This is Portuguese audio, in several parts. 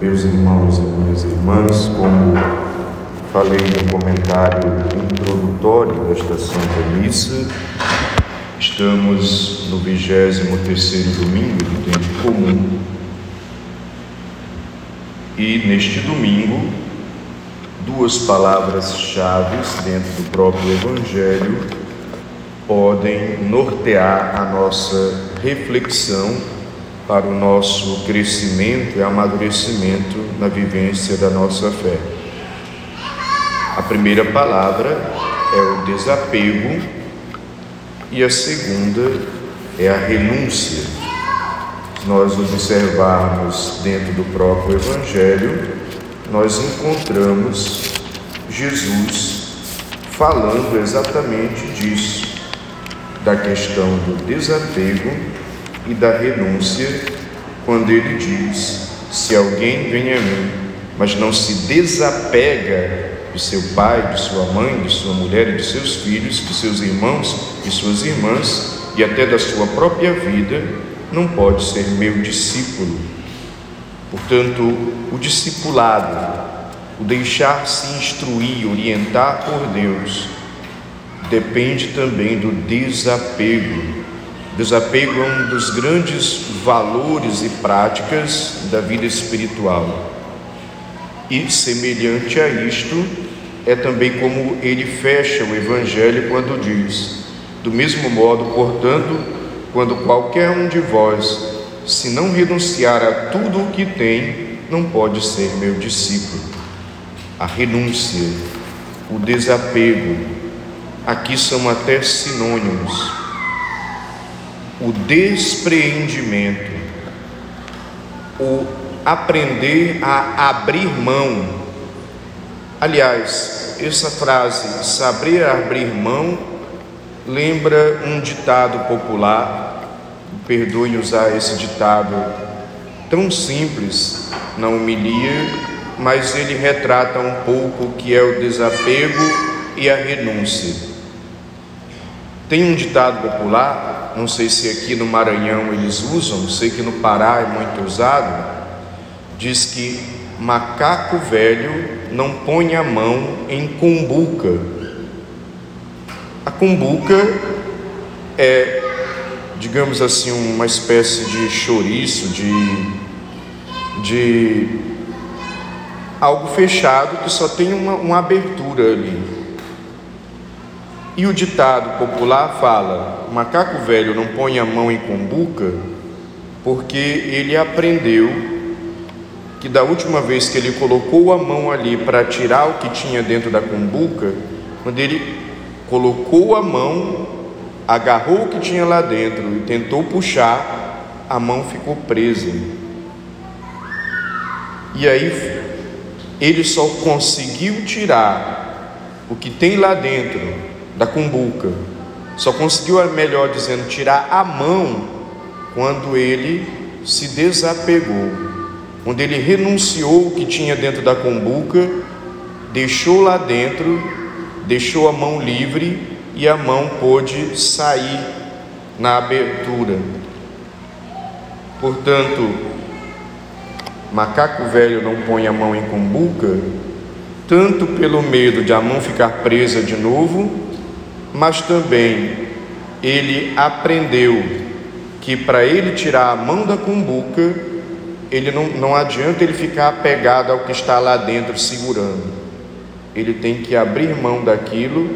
Meus irmãos e minhas irmãs, como falei no comentário introdutório desta Santa Missa, estamos no 23 domingo do tempo comum. E neste domingo duas palavras-chave dentro do próprio Evangelho podem nortear a nossa reflexão para o nosso crescimento e amadurecimento na vivência da nossa fé. A primeira palavra é o desapego e a segunda é a renúncia. Se nós observarmos dentro do próprio Evangelho, nós encontramos Jesus falando exatamente disso, da questão do desapego e da renúncia, quando ele diz: Se alguém vem a mim, mas não se desapega de seu pai, de sua mãe, de sua mulher e de seus filhos, de seus irmãos e suas irmãs, e até da sua própria vida, não pode ser meu discípulo. Portanto, o discipulado, o deixar-se instruir, orientar por Deus, depende também do desapego Desapego é um dos grandes valores e práticas da vida espiritual. E, semelhante a isto, é também como ele fecha o Evangelho quando diz: Do mesmo modo, portanto, quando qualquer um de vós, se não renunciar a tudo o que tem, não pode ser meu discípulo. A renúncia, o desapego, aqui são até sinônimos o despreendimento, o aprender a abrir mão. Aliás, essa frase, saber abrir mão, lembra um ditado popular, perdoe usar esse ditado tão simples na homilia, mas ele retrata um pouco o que é o desapego e a renúncia. Tem um ditado popular não sei se aqui no Maranhão eles usam, sei que no Pará é muito usado, diz que macaco velho não põe a mão em cumbuca. A cumbuca é, digamos assim, uma espécie de chouriço, de, de algo fechado que só tem uma, uma abertura ali. E o ditado popular fala: o macaco velho não põe a mão em cumbuca, porque ele aprendeu que da última vez que ele colocou a mão ali para tirar o que tinha dentro da cumbuca, quando ele colocou a mão, agarrou o que tinha lá dentro e tentou puxar, a mão ficou presa. E aí ele só conseguiu tirar o que tem lá dentro da cumbuca. Só conseguiu, melhor dizendo, tirar a mão quando ele se desapegou, quando ele renunciou o que tinha dentro da cumbuca, deixou lá dentro, deixou a mão livre e a mão pôde sair na abertura. Portanto, macaco velho não põe a mão em cumbuca, tanto pelo medo de a mão ficar presa de novo, mas também ele aprendeu que para ele tirar a mão da cumbuca, ele não, não adianta ele ficar apegado ao que está lá dentro segurando. Ele tem que abrir mão daquilo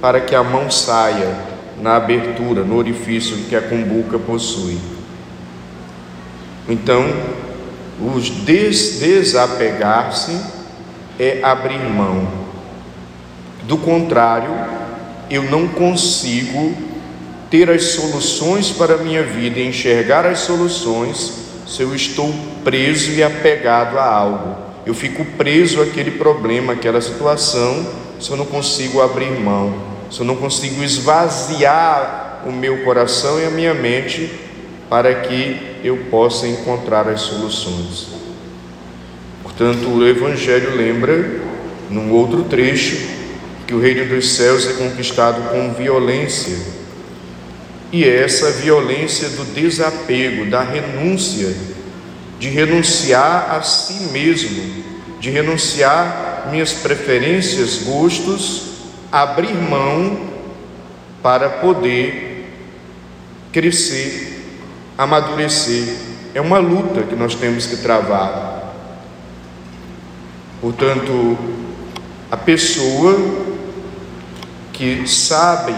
para que a mão saia na abertura, no orifício que a cumbuca possui. Então, os des desapegar-se é abrir mão. Do contrário, eu não consigo ter as soluções para a minha vida enxergar as soluções se eu estou preso e apegado a algo. Eu fico preso àquele problema, àquela situação, se eu não consigo abrir mão, se eu não consigo esvaziar o meu coração e a minha mente para que eu possa encontrar as soluções. Portanto, o Evangelho lembra, num outro trecho, que o reino dos céus é conquistado com violência. E é essa violência do desapego, da renúncia, de renunciar a si mesmo, de renunciar minhas preferências, gostos, abrir mão para poder crescer, amadurecer. É uma luta que nós temos que travar. Portanto, a pessoa que sabe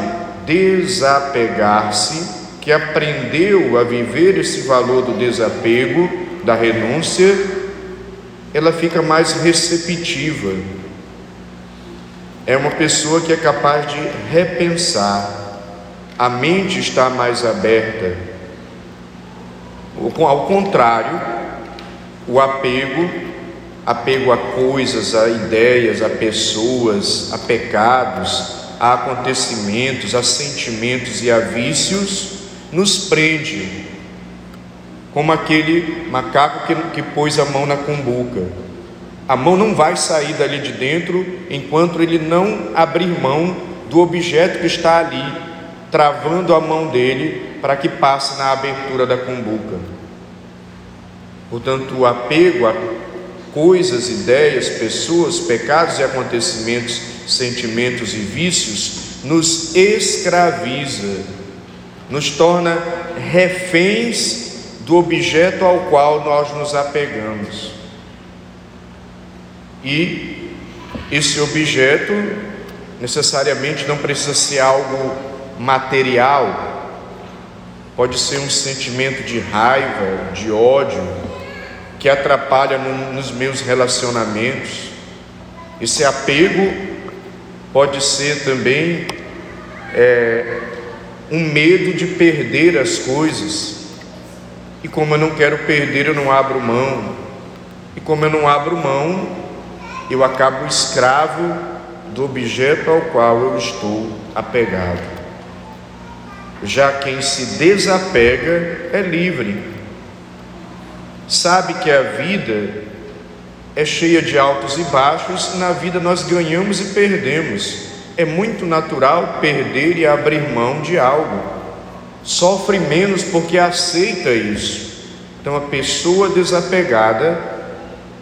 desapegar-se, que aprendeu a viver esse valor do desapego, da renúncia, ela fica mais receptiva. É uma pessoa que é capaz de repensar, a mente está mais aberta. Ao contrário, o apego, apego a coisas, a ideias, a pessoas, a pecados, a acontecimentos, a sentimentos e a vícios, nos prende, como aquele macaco que, que pôs a mão na cumbuca. A mão não vai sair dali de dentro enquanto ele não abrir mão do objeto que está ali, travando a mão dele para que passe na abertura da cumbuca. Portanto, o apego a coisas, ideias, pessoas, pecados e acontecimentos, sentimentos e vícios nos escraviza nos torna reféns do objeto ao qual nós nos apegamos. E esse objeto necessariamente não precisa ser algo material, pode ser um sentimento de raiva, de ódio, que atrapalha no, nos meus relacionamentos. Esse apego pode ser também é, um medo de perder as coisas. E como eu não quero perder, eu não abro mão. E como eu não abro mão, eu acabo escravo do objeto ao qual eu estou apegado. Já quem se desapega é livre. Sabe que a vida é cheia de altos e baixos, na vida nós ganhamos e perdemos é muito natural perder e abrir mão de algo. Sofre menos porque aceita isso. Então a pessoa desapegada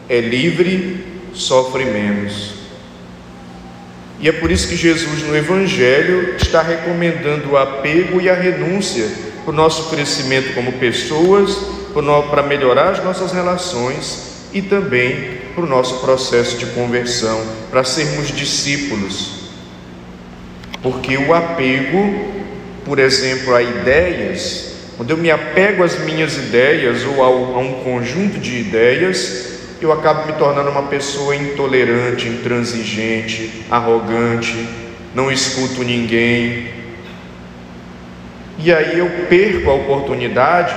é livre, sofre menos. E é por isso que Jesus no Evangelho está recomendando o apego e a renúncia para o nosso crescimento como pessoas, para melhorar as nossas relações e também para o nosso processo de conversão, para sermos discípulos porque o apego, por exemplo, a ideias, quando eu me apego às minhas ideias ou a um conjunto de ideias, eu acabo me tornando uma pessoa intolerante, intransigente, arrogante, não escuto ninguém. E aí eu perco a oportunidade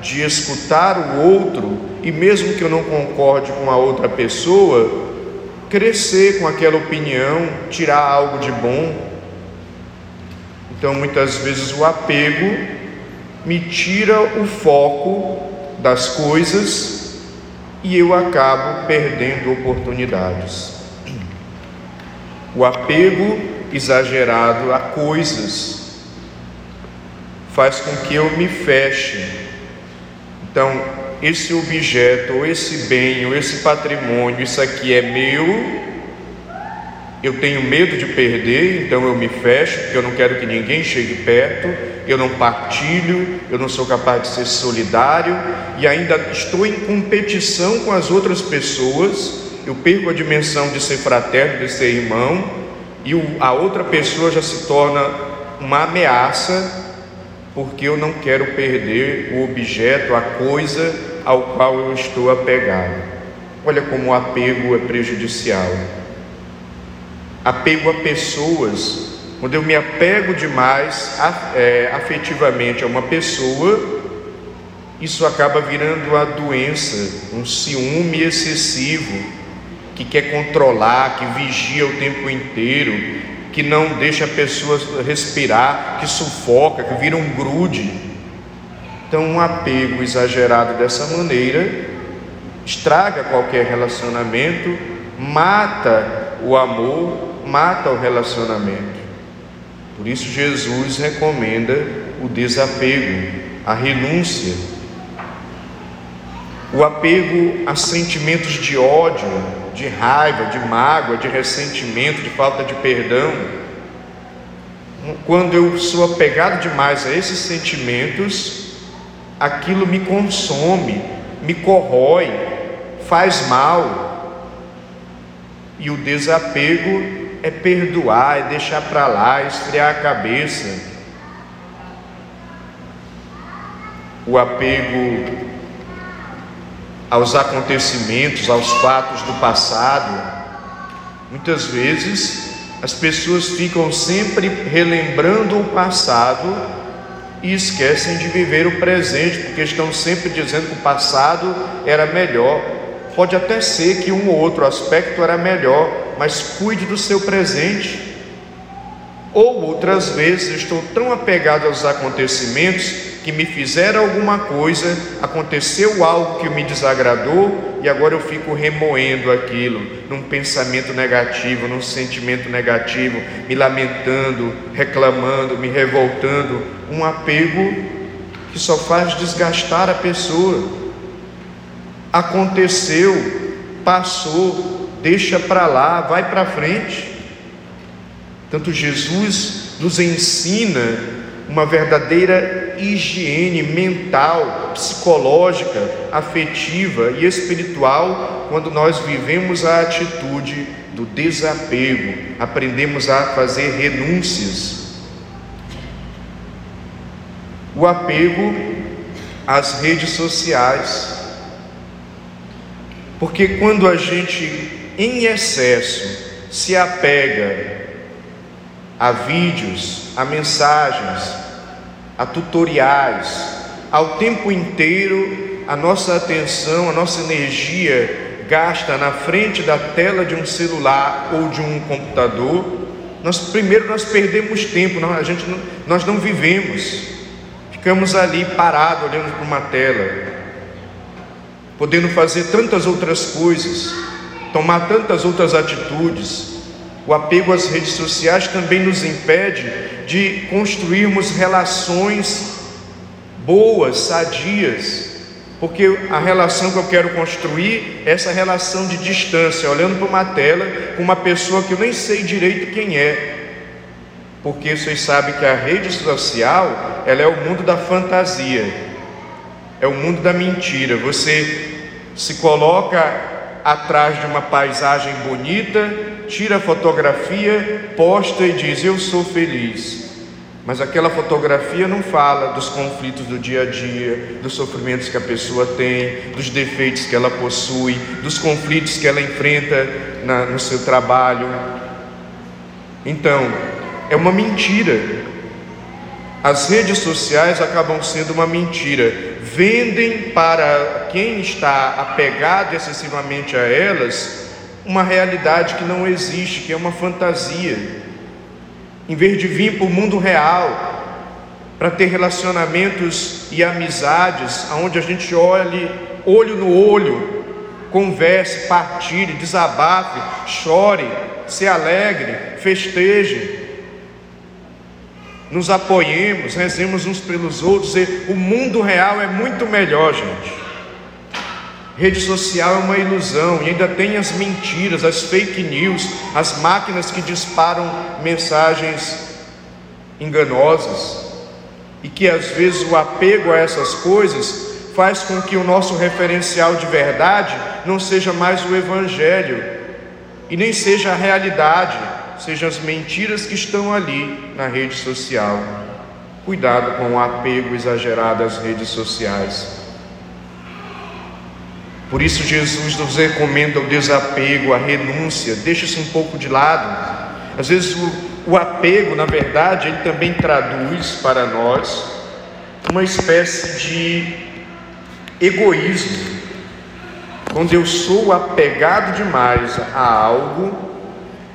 de escutar o outro e, mesmo que eu não concorde com a outra pessoa, crescer com aquela opinião, tirar algo de bom então, muitas vezes, o apego me tira o foco das coisas e eu acabo perdendo oportunidades. O apego exagerado a coisas faz com que eu me feche. Então, esse objeto, ou esse bem, ou esse patrimônio, isso aqui é meu, eu tenho medo de perder, então eu me fecho, porque eu não quero que ninguém chegue perto, eu não partilho, eu não sou capaz de ser solidário. E ainda estou em competição com as outras pessoas. Eu perco a dimensão de ser fraterno, de ser irmão, e a outra pessoa já se torna uma ameaça, porque eu não quero perder o objeto, a coisa ao qual eu estou apegado. Olha como o apego é prejudicial apego a pessoas, quando eu me apego demais é, afetivamente a uma pessoa, isso acaba virando a doença, um ciúme excessivo, que quer controlar, que vigia o tempo inteiro, que não deixa a pessoa respirar, que sufoca, que vira um grude. Então, um apego exagerado dessa maneira estraga qualquer relacionamento, mata o amor mata o relacionamento. Por isso, Jesus recomenda o desapego, a renúncia. o apego a sentimentos de ódio, de raiva, de mágoa, de ressentimento, de falta de perdão. Quando eu sou apegado demais a esses sentimentos, aquilo me consome, me corrói, faz mal. E o desapego é perdoar, é deixar para lá, esfriar a cabeça. O apego aos acontecimentos, aos fatos do passado. Muitas vezes as pessoas ficam sempre relembrando o passado e esquecem de viver o presente, porque estão sempre dizendo que o passado era melhor. Pode até ser que um ou outro aspecto era melhor, mas cuide do seu presente. Ou outras vezes estou tão apegado aos acontecimentos que me fizeram alguma coisa, aconteceu algo que me desagradou e agora eu fico remoendo aquilo num pensamento negativo, num sentimento negativo, me lamentando, reclamando, me revoltando, um apego que só faz desgastar a pessoa. Aconteceu, passou, deixa para lá, vai para frente. Tanto Jesus nos ensina uma verdadeira higiene mental, psicológica, afetiva e espiritual quando nós vivemos a atitude do desapego, aprendemos a fazer renúncias. O apego às redes sociais. Porque quando a gente em excesso se apega a vídeos, a mensagens, a tutoriais, ao tempo inteiro a nossa atenção, a nossa energia gasta na frente da tela de um celular ou de um computador, nós primeiro nós perdemos tempo, não, a gente não, nós não vivemos, ficamos ali parados olhando para uma tela, podendo fazer tantas outras coisas, tomar tantas outras atitudes, o apego às redes sociais também nos impede de construirmos relações boas, sadias, porque a relação que eu quero construir é essa relação de distância, olhando para uma tela com uma pessoa que eu nem sei direito quem é. Porque vocês sabem que a rede social, ela é o mundo da fantasia. É o mundo da mentira. Você se coloca atrás de uma paisagem bonita, tira a fotografia, posta e diz: Eu sou feliz. Mas aquela fotografia não fala dos conflitos do dia a dia, dos sofrimentos que a pessoa tem, dos defeitos que ela possui, dos conflitos que ela enfrenta na, no seu trabalho. Então, é uma mentira. As redes sociais acabam sendo uma mentira vendem para quem está apegado excessivamente a elas uma realidade que não existe, que é uma fantasia. Em vez de vir para o mundo real, para ter relacionamentos e amizades, onde a gente olhe olho no olho, converse, partilhe, desabafe, chore, se alegre, festeje, nos apoiemos, rezemos uns pelos outros. E o mundo real é muito melhor, gente. Rede social é uma ilusão e ainda tem as mentiras, as fake news, as máquinas que disparam mensagens enganosas e que às vezes o apego a essas coisas faz com que o nosso referencial de verdade não seja mais o Evangelho e nem seja a realidade, sejam as mentiras que estão ali na rede social. Cuidado com o apego exagerado às redes sociais. Por isso, Jesus nos recomenda o desapego, a renúncia, deixa isso um pouco de lado. Às vezes, o, o apego, na verdade, ele também traduz para nós uma espécie de egoísmo. Quando eu sou apegado demais a algo,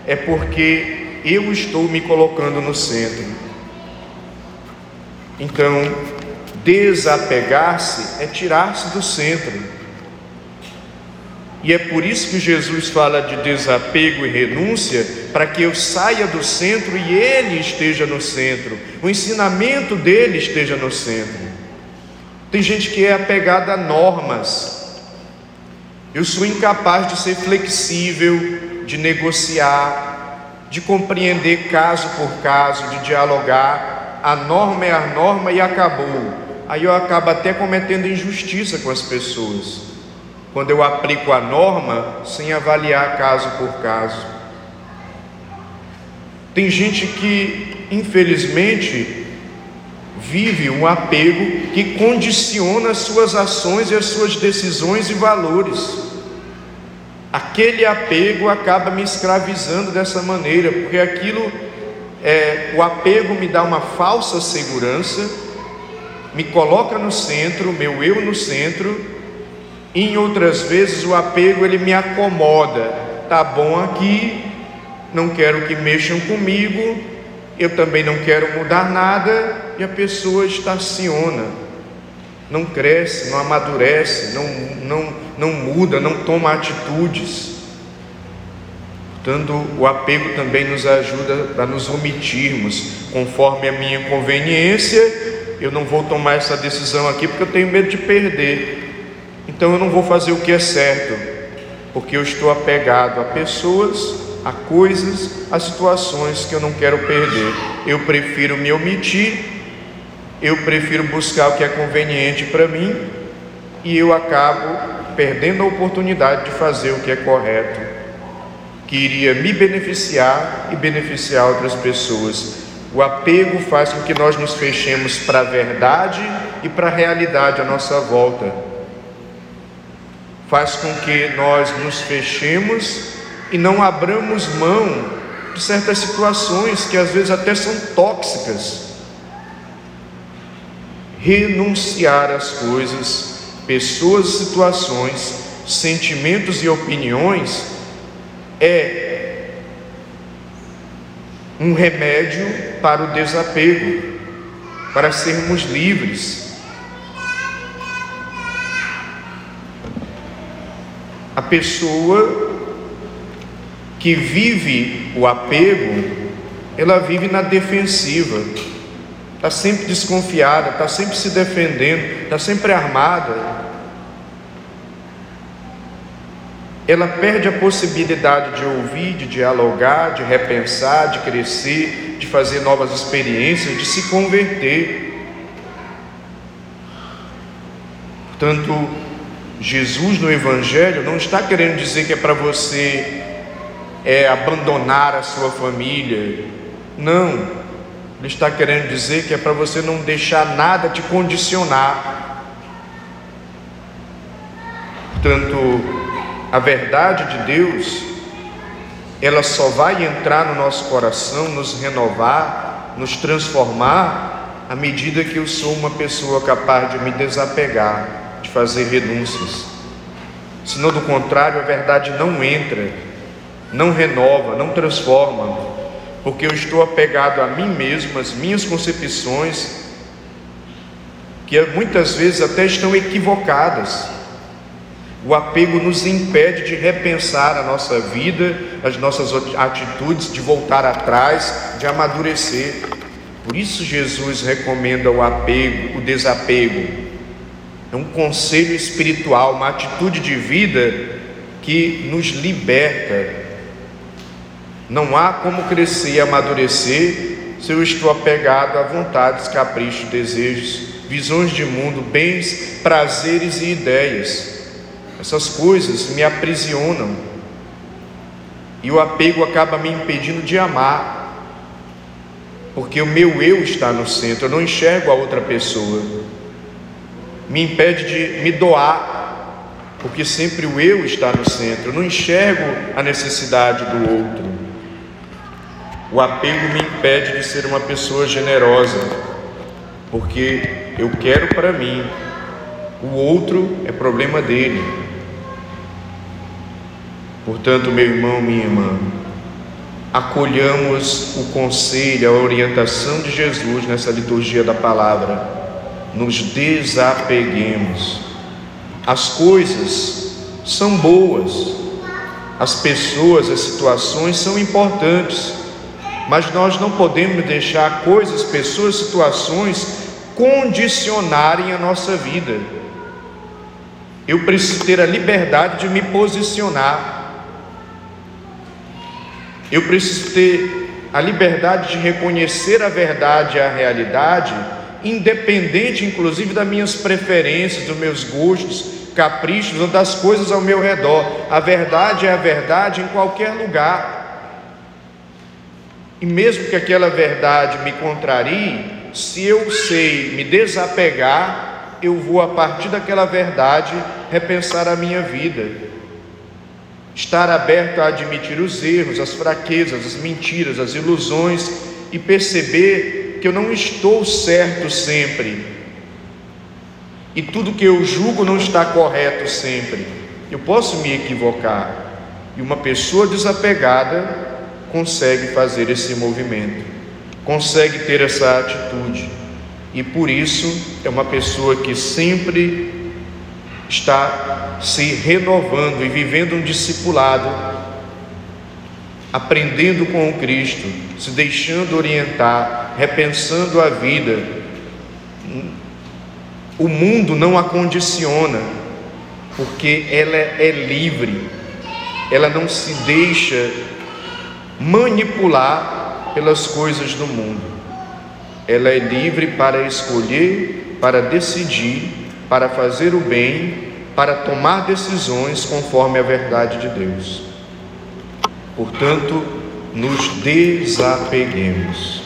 é porque eu estou me colocando no centro. Então, desapegar-se é tirar-se do centro. E é por isso que Jesus fala de desapego e renúncia, para que eu saia do centro e ele esteja no centro, o ensinamento dele esteja no centro. Tem gente que é apegada a normas, Eu sou incapaz de ser flexível, de negociar, de compreender caso por caso, de dialogar. A norma é a norma e acabou. Aí eu acabo até cometendo injustiça com as pessoas. Quando eu aplico a norma sem avaliar caso por caso. Tem gente que, infelizmente, vive um apego que condiciona as suas ações e as suas decisões e valores. Aquele apego acaba me escravizando dessa maneira, porque aquilo, é, o apego me dá uma falsa segurança, me coloca no centro, meu eu no centro, em outras vezes o apego ele me acomoda. Tá bom aqui, não quero que mexam comigo, eu também não quero mudar nada, e a pessoa estaciona, não cresce, não amadurece, não, não, não muda, não toma atitudes. Portanto, o apego também nos ajuda a nos omitirmos, conforme a minha conveniência, eu não vou tomar essa decisão aqui porque eu tenho medo de perder. Então eu não vou fazer o que é certo, porque eu estou apegado a pessoas a coisas, a situações que eu não quero perder. Eu prefiro me omitir, eu prefiro buscar o que é conveniente para mim e eu acabo perdendo a oportunidade de fazer o que é correto, que iria me beneficiar e beneficiar outras pessoas. O apego faz com que nós nos fechemos para a verdade e para a realidade à nossa volta. Faz com que nós nos fechemos e não abramos mão de certas situações que às vezes até são tóxicas. Renunciar às coisas, pessoas, situações, sentimentos e opiniões é um remédio para o desapego, para sermos livres. Pessoa que vive o apego, ela vive na defensiva, está sempre desconfiada, está sempre se defendendo, está sempre armada. Ela perde a possibilidade de ouvir, de dialogar, de repensar, de crescer, de fazer novas experiências, de se converter. Portanto, Jesus no Evangelho não está querendo dizer que é para você é abandonar a sua família. Não, ele está querendo dizer que é para você não deixar nada te condicionar. Portanto, a verdade de Deus, ela só vai entrar no nosso coração, nos renovar, nos transformar, à medida que eu sou uma pessoa capaz de me desapegar, de fazer renúncias. Senão, do contrário, a verdade não entra não renova, não transforma, porque eu estou apegado a mim mesmo, às minhas concepções, que muitas vezes até estão equivocadas. O apego nos impede de repensar a nossa vida, as nossas atitudes, de voltar atrás, de amadurecer. Por isso Jesus recomenda o apego, o desapego. É um conselho espiritual, uma atitude de vida que nos liberta. Não há como crescer e amadurecer se eu estou apegado a vontades, caprichos, desejos, visões de mundo, bens, prazeres e ideias. Essas coisas me aprisionam. E o apego acaba me impedindo de amar, porque o meu eu está no centro, eu não enxergo a outra pessoa, me impede de me doar, porque sempre o eu está no centro, eu não enxergo a necessidade do outro. O apego me impede de ser uma pessoa generosa, porque eu quero para mim, o outro é problema dele. Portanto, meu irmão, minha irmã, acolhamos o conselho, a orientação de Jesus nessa liturgia da palavra, nos desapeguemos. As coisas são boas, as pessoas, as situações são importantes mas nós não podemos deixar coisas, pessoas, situações condicionarem a nossa vida. Eu preciso ter a liberdade de me posicionar. Eu preciso ter a liberdade de reconhecer a verdade e a realidade, independente inclusive das minhas preferências, dos meus gostos, caprichos ou das coisas ao meu redor. A verdade é a verdade em qualquer lugar. E mesmo que aquela verdade me contrarie, se eu sei me desapegar, eu vou a partir daquela verdade repensar a minha vida. Estar aberto a admitir os erros, as fraquezas, as mentiras, as ilusões e perceber que eu não estou certo sempre. E tudo que eu julgo não está correto sempre. Eu posso me equivocar. E uma pessoa desapegada consegue fazer esse movimento, consegue ter essa atitude. E por isso é uma pessoa que sempre está se renovando e vivendo um discipulado, aprendendo com o Cristo, se deixando orientar, repensando a vida. O mundo não a condiciona, porque ela é livre, ela não se deixa manipular pelas coisas do mundo. Ela é livre para escolher, para decidir, para fazer o bem, para tomar decisões conforme a verdade de Deus. Portanto, nos desapeguemos.